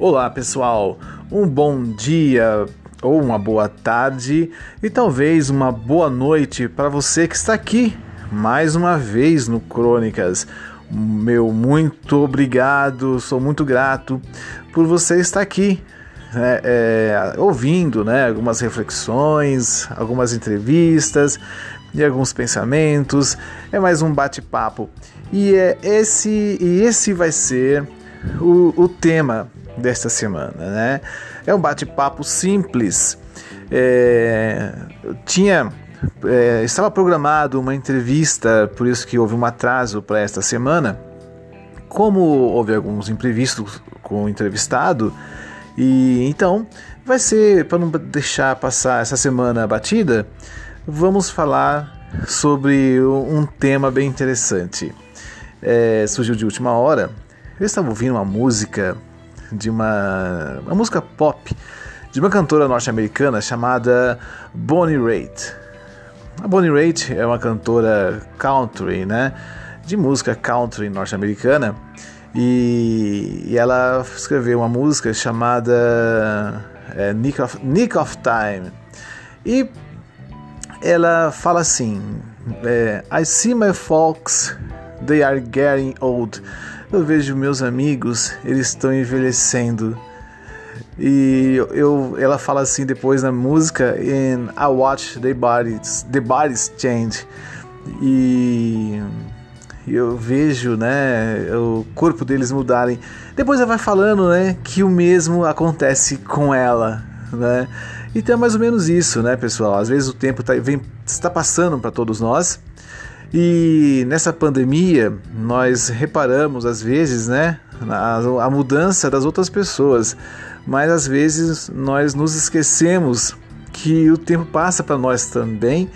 Olá pessoal, um bom dia ou uma boa tarde e talvez uma boa noite para você que está aqui mais uma vez no Crônicas. Meu muito obrigado, sou muito grato por você estar aqui é, é, ouvindo né, algumas reflexões, algumas entrevistas e alguns pensamentos. É mais um bate-papo. E é esse, e esse vai ser o, o tema desta semana. Né? É um bate-papo simples. É, tinha é, estava programado uma entrevista, por isso que houve um atraso para esta semana. Como houve alguns imprevistos com o entrevistado, e então vai ser para não deixar passar essa semana batida, vamos falar sobre um tema bem interessante. É, surgiu de última hora. Eu estava ouvindo uma música de uma, uma música pop de uma cantora norte-americana chamada Bonnie Raitt. A Bonnie Raitt é uma cantora country, né? De música country norte-americana e, e, ela escreveu uma música chamada é, Nick, of, Nick of Time. E ela fala assim: é, I see my folks, they are getting old. Eu vejo meus amigos, eles estão envelhecendo. E eu, ela fala assim depois na música: I watch the bodies, the bodies change. E eu vejo, né, o corpo deles mudarem. Depois ela vai falando, né, que o mesmo acontece com ela, né? Então é mais ou menos isso, né, pessoal? Às vezes o tempo tá, vem, está passando para todos nós. E nessa pandemia, nós reparamos às vezes, né, a, a mudança das outras pessoas, mas às vezes nós nos esquecemos que o tempo passa para nós também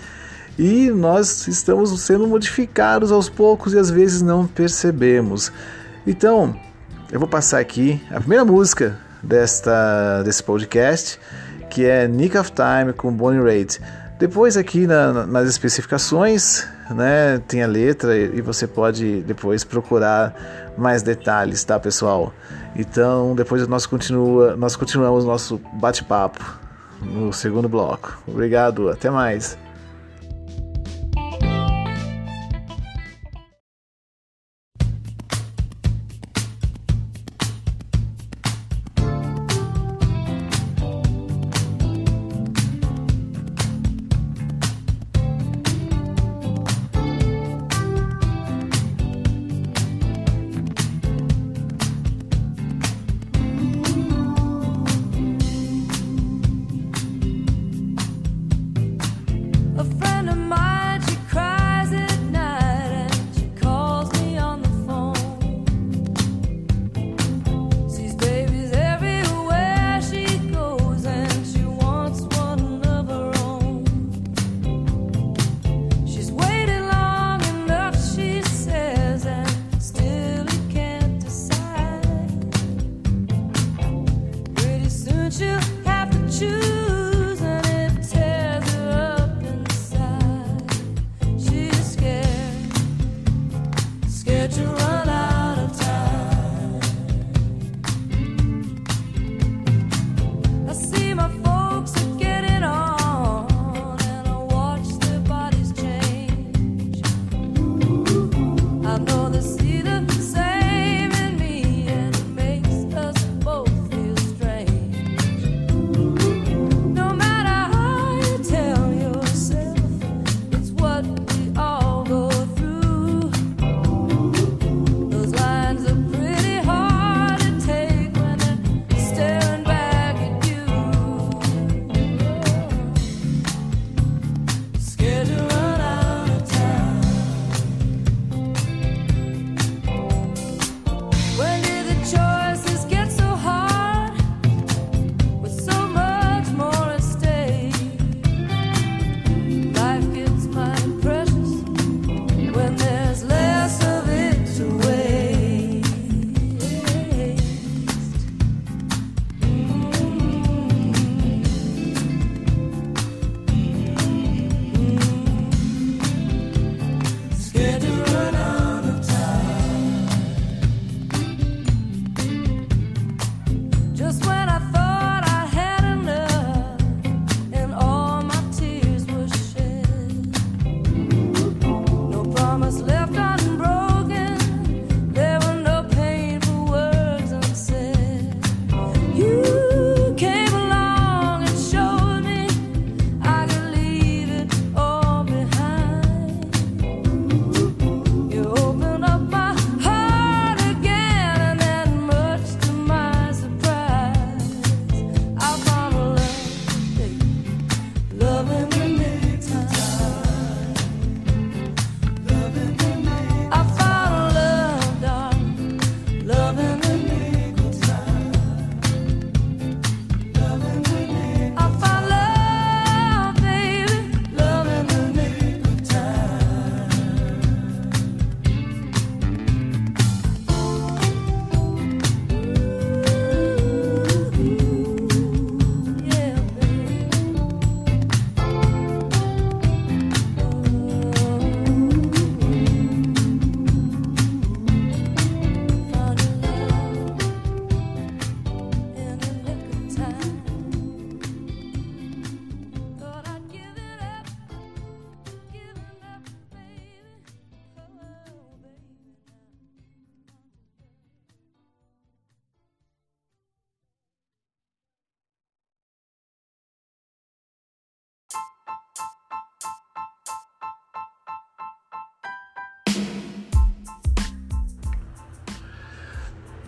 e nós estamos sendo modificados aos poucos e às vezes não percebemos. Então, eu vou passar aqui a primeira música desta desse podcast, que é Nick of Time com Bonnie Raitt. Depois aqui na, nas especificações, né, tem a letra e você pode depois procurar mais detalhes, tá, pessoal? Então, depois nós continua, nós continuamos nosso bate-papo no segundo bloco. Obrigado, até mais.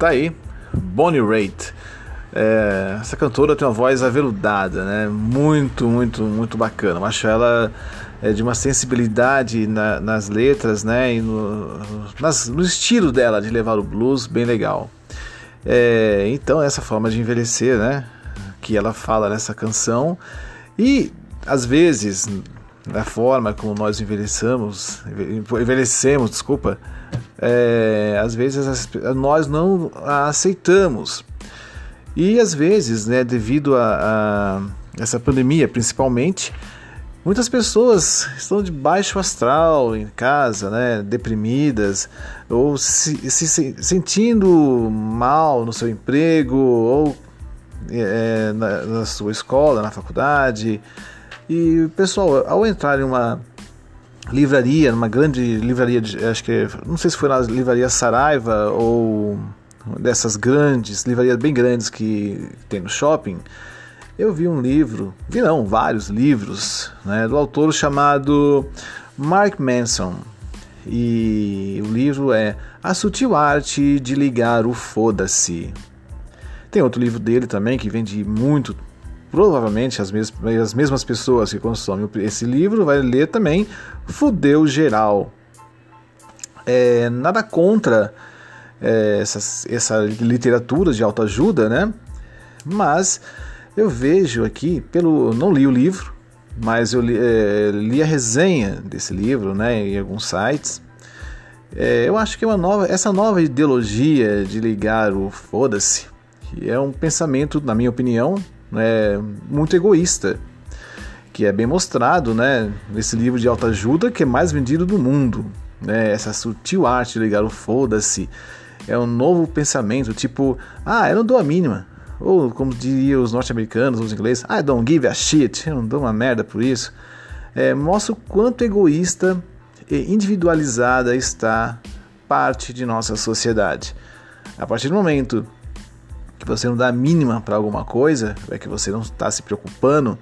Tá aí, Bonnie Raitt. É, essa cantora tem uma voz aveludada, né? Muito, muito, muito bacana. Eu acho ela é, de uma sensibilidade na, nas letras, né? E no, nas, no estilo dela de levar o blues bem legal. É, então essa forma de envelhecer, né? Que ela fala nessa canção e às vezes da forma como nós envelhecemos, envelhecemos, desculpa, é, às vezes nós não a aceitamos. E às vezes, né, devido a, a essa pandemia principalmente, muitas pessoas estão de baixo astral em casa, né, deprimidas, ou se, se sentindo mal no seu emprego, ou é, na, na sua escola, na faculdade. E pessoal, ao entrar em uma livraria, numa grande livraria, de, acho que não sei se foi na livraria Saraiva ou dessas grandes, livrarias bem grandes que tem no shopping, eu vi um livro, vi não, vários livros, né, do autor chamado Mark Manson. E o livro é A Sutil Arte de Ligar o Foda-se. Tem outro livro dele também que vende muito provavelmente as, mes as mesmas pessoas que consomem esse livro vai ler também Fudeu Geral. É, nada contra é, essa, essa literatura de autoajuda, né? Mas eu vejo aqui, pelo não li o livro, mas eu li, é, li a resenha desse livro, né, em alguns sites. É, eu acho que é uma nova, essa nova ideologia de ligar o foda-se, que é um pensamento, na minha opinião, é, muito egoísta, que é bem mostrado né, nesse livro de autoajuda que é mais vendido do mundo. Né, essa sutil arte de ligar o foda-se é um novo pensamento, tipo, ah, eu não dou a mínima. Ou como diriam os norte-americanos, os ingleses, I don't give a shit, eu não dou uma merda por isso. É, mostra o quanto egoísta e individualizada está parte de nossa sociedade. A partir do momento que você não dá a mínima para alguma coisa, é que você não está se preocupando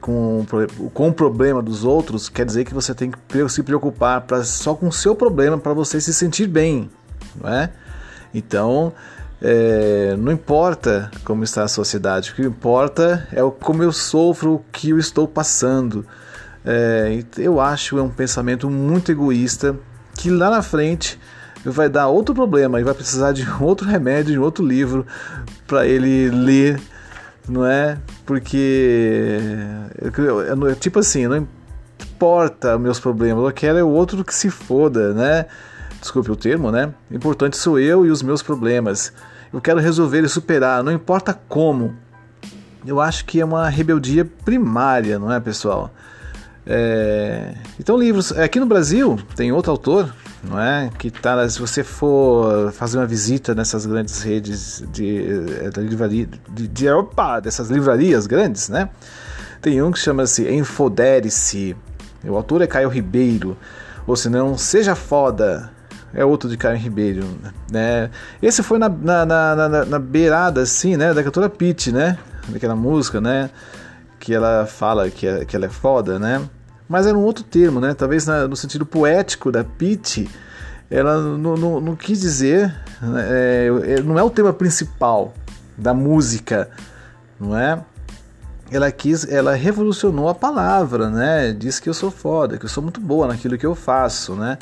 com, com o problema dos outros, quer dizer que você tem que se preocupar pra, só com o seu problema para você se sentir bem, não é? Então, é, não importa como está a sociedade, o que importa é como eu sofro, o que eu estou passando. É, eu acho é um pensamento muito egoísta que lá na frente vai dar outro problema e vai precisar de outro remédio, de outro livro para ele ler, não é? Porque tipo assim, não importa meus problemas, eu quero é o outro que se foda, né? Desculpe o termo, né? Importante sou eu e os meus problemas. Eu quero resolver e superar, não importa como. Eu acho que é uma rebeldia primária, não é, pessoal? É... Então, livros. Aqui no Brasil tem outro autor não é? Que tá, se você for fazer uma visita nessas grandes redes de, eh, de livraria, de, de, opa, dessas livrarias grandes, né? Tem um que chama-se Enfodere-se. O autor é Caio Ribeiro. ou se não, Seja Foda, é outro de Karen Ribeiro, né? Esse foi na, na, na, na, na beirada, assim, né, da cantora Pete, né? Daquela música, né? Que ela fala que, é, que ela é foda, né? Mas era um outro termo, né? Talvez na, no sentido poético da Pete, ela não, não, quis dizer, né? é, é, não é o tema principal da música, não é? Ela quis, ela revolucionou a palavra, né? Diz que eu sou foda, que eu sou muito boa naquilo que eu faço, né?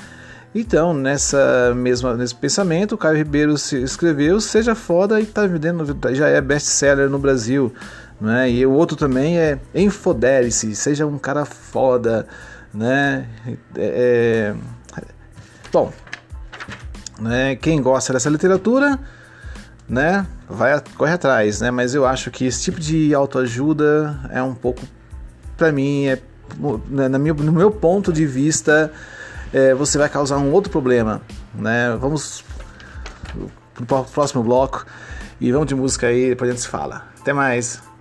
Então, nessa mesma nesse pensamento, o Caio Ribeiro escreveu Seja Foda e tá vendendo, já é best-seller no Brasil. Né? E o outro também é Enfodere-se, seja um cara foda. Né? É, é... Bom, né? quem gosta dessa literatura né, vai corre atrás, né? Mas eu acho que esse tipo de autoajuda é um pouco, para mim, é, né, na minha, no meu ponto de vista, é, você vai causar um outro problema, né? Vamos pro próximo bloco e vamos de música aí, depois a gente se fala. Até mais!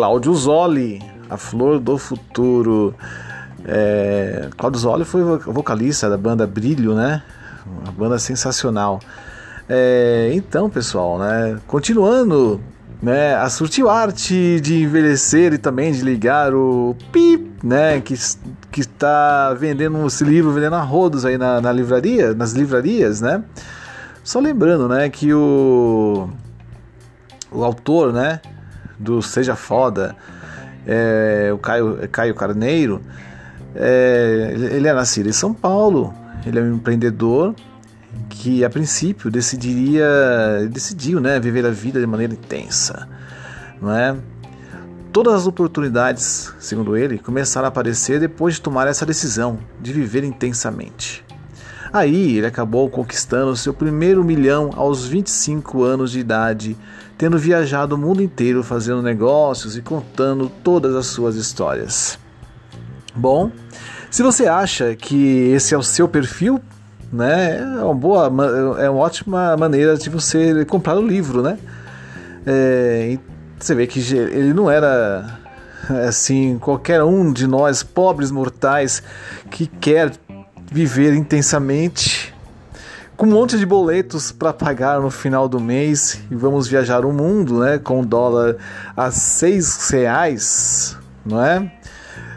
Cláudio Zoli, A Flor do Futuro. É, Cláudio Zoli foi vocalista da banda Brilho, né? Uma banda sensacional. É, então, pessoal, né? Continuando né, a Surtiu Arte de envelhecer e também de ligar o PIP, né, que, que está vendendo esse livro, vendendo a rodos aí na, na livraria, nas livrarias, né? Só lembrando, né, que o, o autor, né, do Seja Foda, é, o Caio, Caio Carneiro, é, ele é nascido em São Paulo, ele é um empreendedor que a princípio decidiria, decidiu, né, viver a vida de maneira intensa, não é? Todas as oportunidades, segundo ele, começaram a aparecer depois de tomar essa decisão de viver intensamente. Aí ele acabou conquistando seu primeiro milhão aos 25 anos de idade, tendo viajado o mundo inteiro fazendo negócios e contando todas as suas histórias. Bom, se você acha que esse é o seu perfil, né? É uma boa, é uma ótima maneira de você comprar o livro, né? É, você vê que ele não era assim qualquer um de nós pobres mortais que quer viver intensamente com um monte de boletos para pagar no final do mês e vamos viajar o mundo, né? Com dólar a seis reais, não é?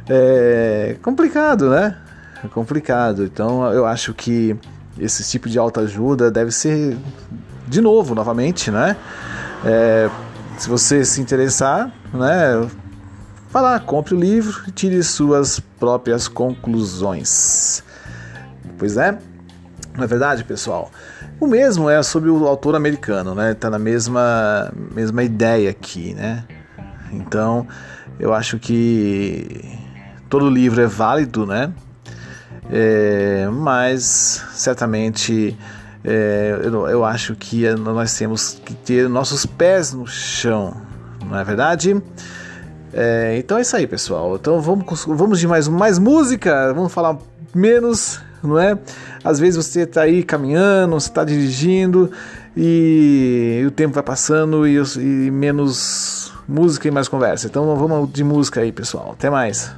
É complicado, né? É complicado. Então eu acho que esse tipo de autoajuda deve ser de novo, novamente, né? É, se você se interessar, né? Vá lá, compre o livro e tire suas próprias conclusões. Pois é, não é verdade, pessoal? O mesmo é sobre o autor americano, né? Tá na mesma, mesma ideia aqui, né? Então, eu acho que todo livro é válido, né? É, mas certamente é, eu, eu, acho que nós temos que ter nossos pés no chão, não é verdade? É, então é isso aí, pessoal. Então vamos, vamos de mais, mais música, vamos falar menos, não é? Às vezes você está aí caminhando, você está dirigindo e, o tempo vai passando e, e menos música e mais conversa. Então vamos de música aí, pessoal. Até mais.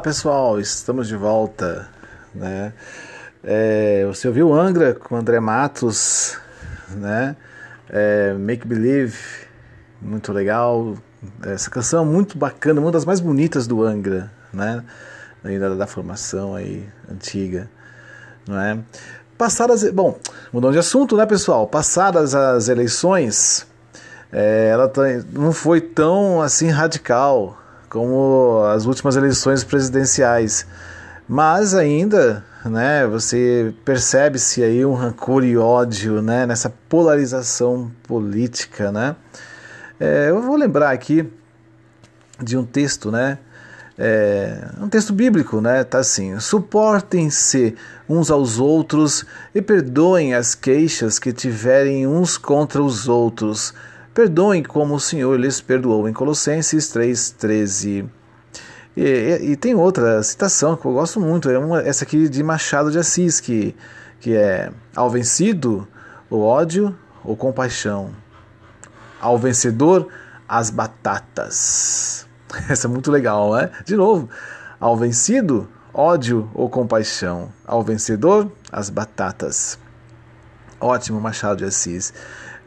Olá pessoal, estamos de volta. Né? É, você ouviu Angra com André Matos, né? É, Make Believe, muito legal. Essa canção é muito bacana, uma das mais bonitas do Angra, né? Ainda da formação aí antiga, não é? Passadas, bom, mudando de assunto, né, pessoal? Passadas as eleições, é, ela tá, não foi tão assim radical como as últimas eleições presidenciais. Mas ainda, né, você percebe-se aí um rancor e ódio, né, nessa polarização política, né? É, eu vou lembrar aqui de um texto, né, é, um texto bíblico, né? Tá assim: suportem-se uns aos outros e perdoem as queixas que tiverem uns contra os outros Perdoem como o Senhor lhes perdoou, em Colossenses 3,13. E, e, e, tem outra citação que eu gosto muito, é uma, essa aqui de Machado de Assis, que, que é: Ao vencido, o ódio ou compaixão. Ao vencedor, as batatas. Essa é muito legal, né? De novo, ao vencido, ódio ou compaixão. Ao vencedor, as batatas. Ótimo, Machado de Assis.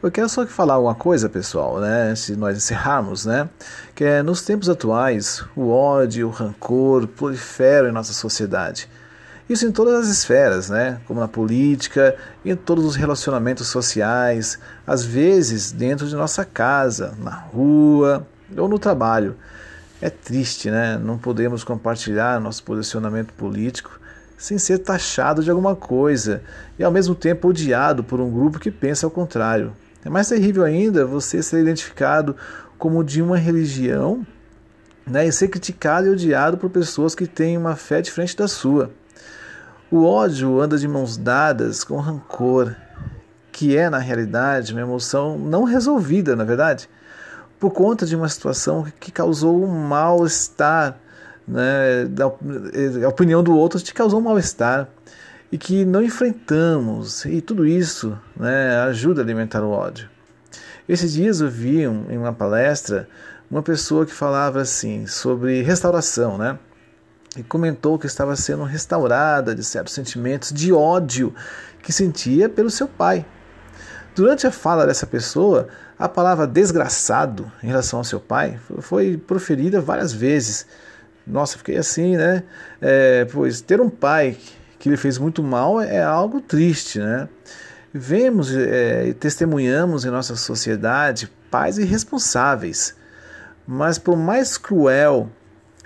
Eu quero só falar uma coisa, pessoal, né, de nós encerrarmos, né, que é nos tempos atuais o ódio, o rancor proliferam em nossa sociedade. Isso em todas as esferas, né, como na política, em todos os relacionamentos sociais, às vezes dentro de nossa casa, na rua ou no trabalho. É triste, né? Não podemos compartilhar nosso posicionamento político sem ser taxado de alguma coisa e ao mesmo tempo odiado por um grupo que pensa ao contrário. É mais terrível ainda você ser identificado como de uma religião né, e ser criticado e odiado por pessoas que têm uma fé diferente da sua. O ódio anda de mãos dadas com rancor, que é, na realidade, uma emoção não resolvida, na verdade, por conta de uma situação que causou um mal-estar. Né, a opinião do outro te causou um mal-estar e que não enfrentamos, e tudo isso né, ajuda a alimentar o ódio. Esses dias eu vi um, em uma palestra uma pessoa que falava assim sobre restauração, né? E comentou que estava sendo restaurada de certos sentimentos de ódio que sentia pelo seu pai. Durante a fala dessa pessoa, a palavra desgraçado em relação ao seu pai foi proferida várias vezes. Nossa, fiquei assim, né? É, pois ter um pai que lhe fez muito mal é algo triste, né? Vemos é, e testemunhamos em nossa sociedade pais irresponsáveis, mas por mais cruel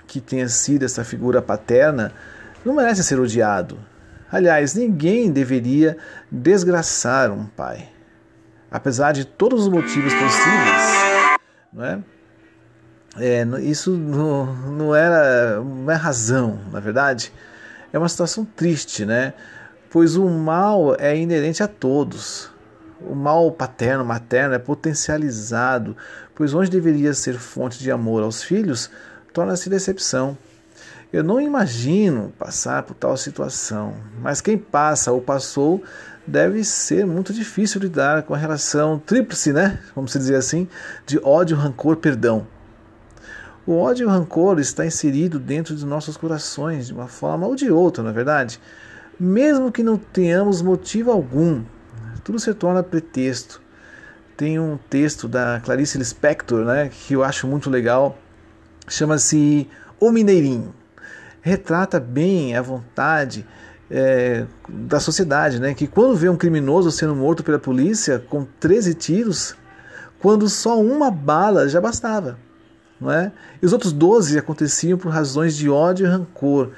que tenha sido essa figura paterna, não merece ser odiado. Aliás, ninguém deveria desgraçar um pai, apesar de todos os motivos possíveis, não é? É, isso não, não, era, não é razão, na verdade é uma situação triste, né? Pois o mal é inerente a todos. O mal paterno, materno é potencializado, pois onde deveria ser fonte de amor aos filhos, torna-se decepção. Eu não imagino passar por tal situação, mas quem passa ou passou deve ser muito difícil lidar com a relação tríplice, né? Vamos dizer assim, de ódio, rancor, perdão. O ódio e o rancor está inserido dentro de nossos corações de uma forma ou de outra, na é verdade. Mesmo que não tenhamos motivo algum, tudo se torna pretexto. Tem um texto da Clarice Lispector, né, que eu acho muito legal, chama-se O Mineirinho. Retrata bem a vontade é, da sociedade, né, que quando vê um criminoso sendo morto pela polícia com 13 tiros, quando só uma bala já bastava não é? E os outros 12 aconteciam por razões de ódio e rancor.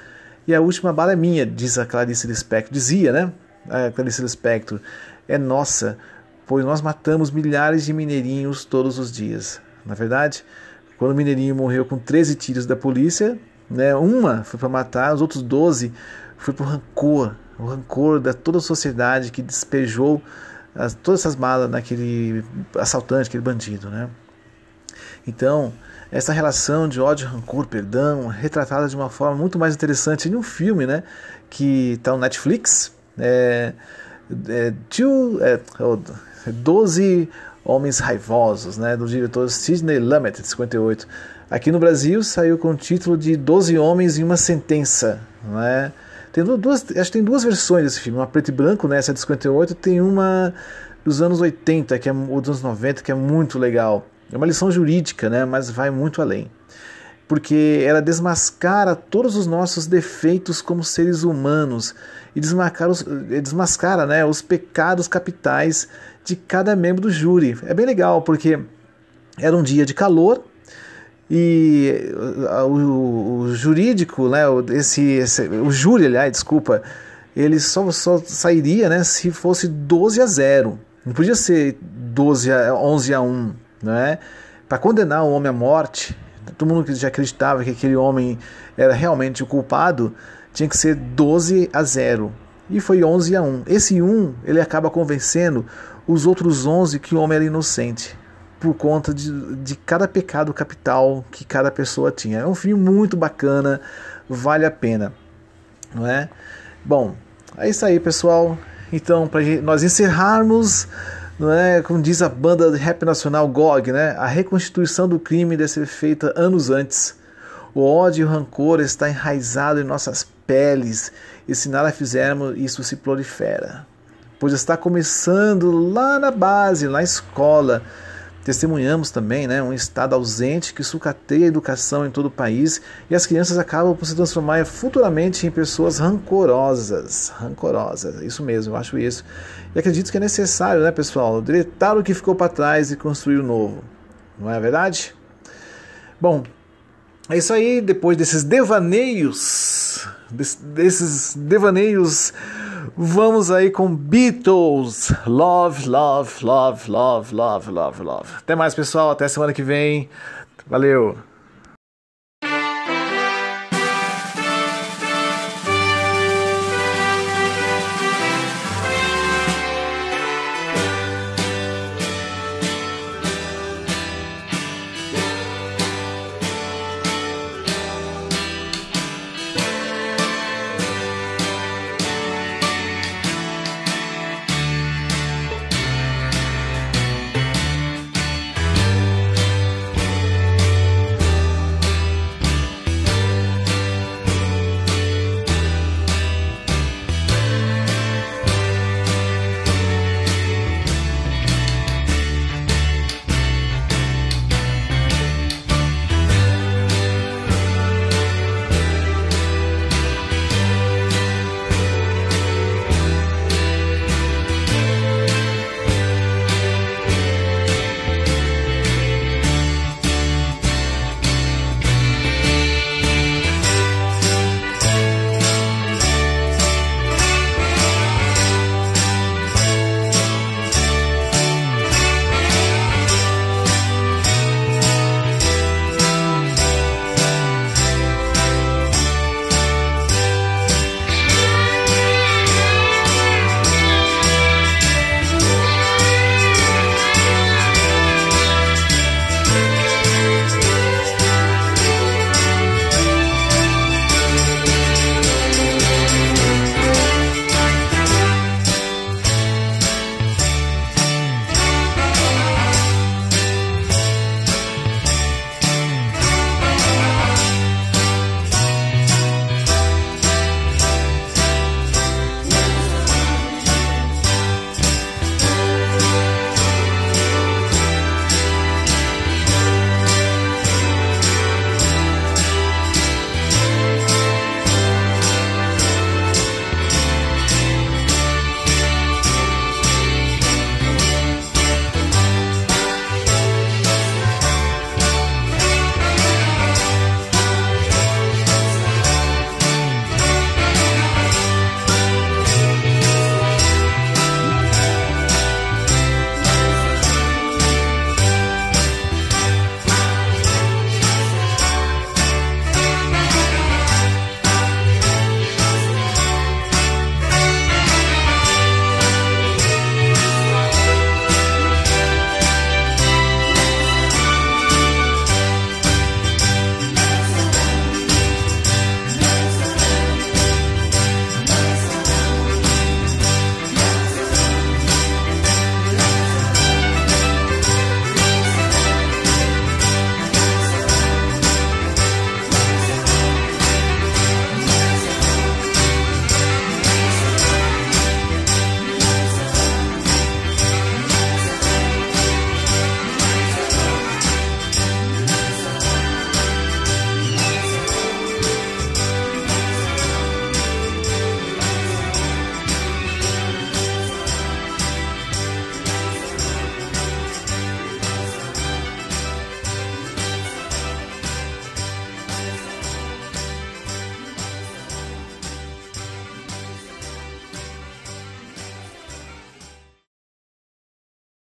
E a última bala é minha, diz a Clarice Lispector. Dizia, né? A Clarice Lispector. É nossa, pois nós matamos milhares de mineirinhos todos os dias. Na verdade, quando o mineirinho morreu com 13 tiros da polícia, né, uma foi para matar, os outros 12 foi por rancor. O rancor da toda a sociedade que despejou as, todas essas malas naquele assaltante, aquele bandido, né? Então, essa relação de ódio, rancor, perdão, retratada de uma forma muito mais interessante em um filme, né? Que está no Netflix. É, é, two, é, 12 Homens Raivosos, né? Do diretor Sidney Lumet, de 58. Aqui no Brasil saiu com o título de Doze Homens e uma Sentença. Não é? tem duas, acho que tem duas versões desse filme, uma preto e branco, né, essa é de 58, tem uma dos anos 80, que é, ou dos anos 90, que é muito legal. É uma lição jurídica, né, mas vai muito além. Porque ela desmascara todos os nossos defeitos como seres humanos e desmascara os, desmascara, né, os pecados capitais de cada membro do júri. É bem legal, porque era um dia de calor, e o, o jurídico, né, esse, esse, o júri, aliás, desculpa, ele só, só sairia né, se fosse 12 a 0. Não podia ser 12 a 11 a 1, né? Para condenar o homem à morte, todo mundo que já acreditava que aquele homem era realmente o culpado, tinha que ser 12 a 0. E foi 11 a 1. Esse 1, ele acaba convencendo os outros 11 que o homem era inocente por conta de, de cada pecado capital que cada pessoa tinha. É um filme muito bacana, vale a pena, não é? Bom, é isso aí, pessoal. Então, para nós encerrarmos, não é, como diz a banda de rap nacional GOG, né? A reconstituição do crime deve ser feita anos antes. O ódio e o rancor está enraizado em nossas peles e se nada fizermos, isso se prolifera. Pois está começando lá na base, na escola Testemunhamos também né, um Estado ausente que sucateia a educação em todo o país e as crianças acabam por se transformar futuramente em pessoas rancorosas. Rancorosas, isso mesmo, eu acho isso. E acredito que é necessário, né, pessoal, deletar o que ficou para trás e construir o novo. Não é verdade? Bom, é isso aí. Depois desses devaneios, desses devaneios Vamos aí com Beatles. Love, love, love, love, love, love, love. Até mais, pessoal. Até semana que vem. Valeu.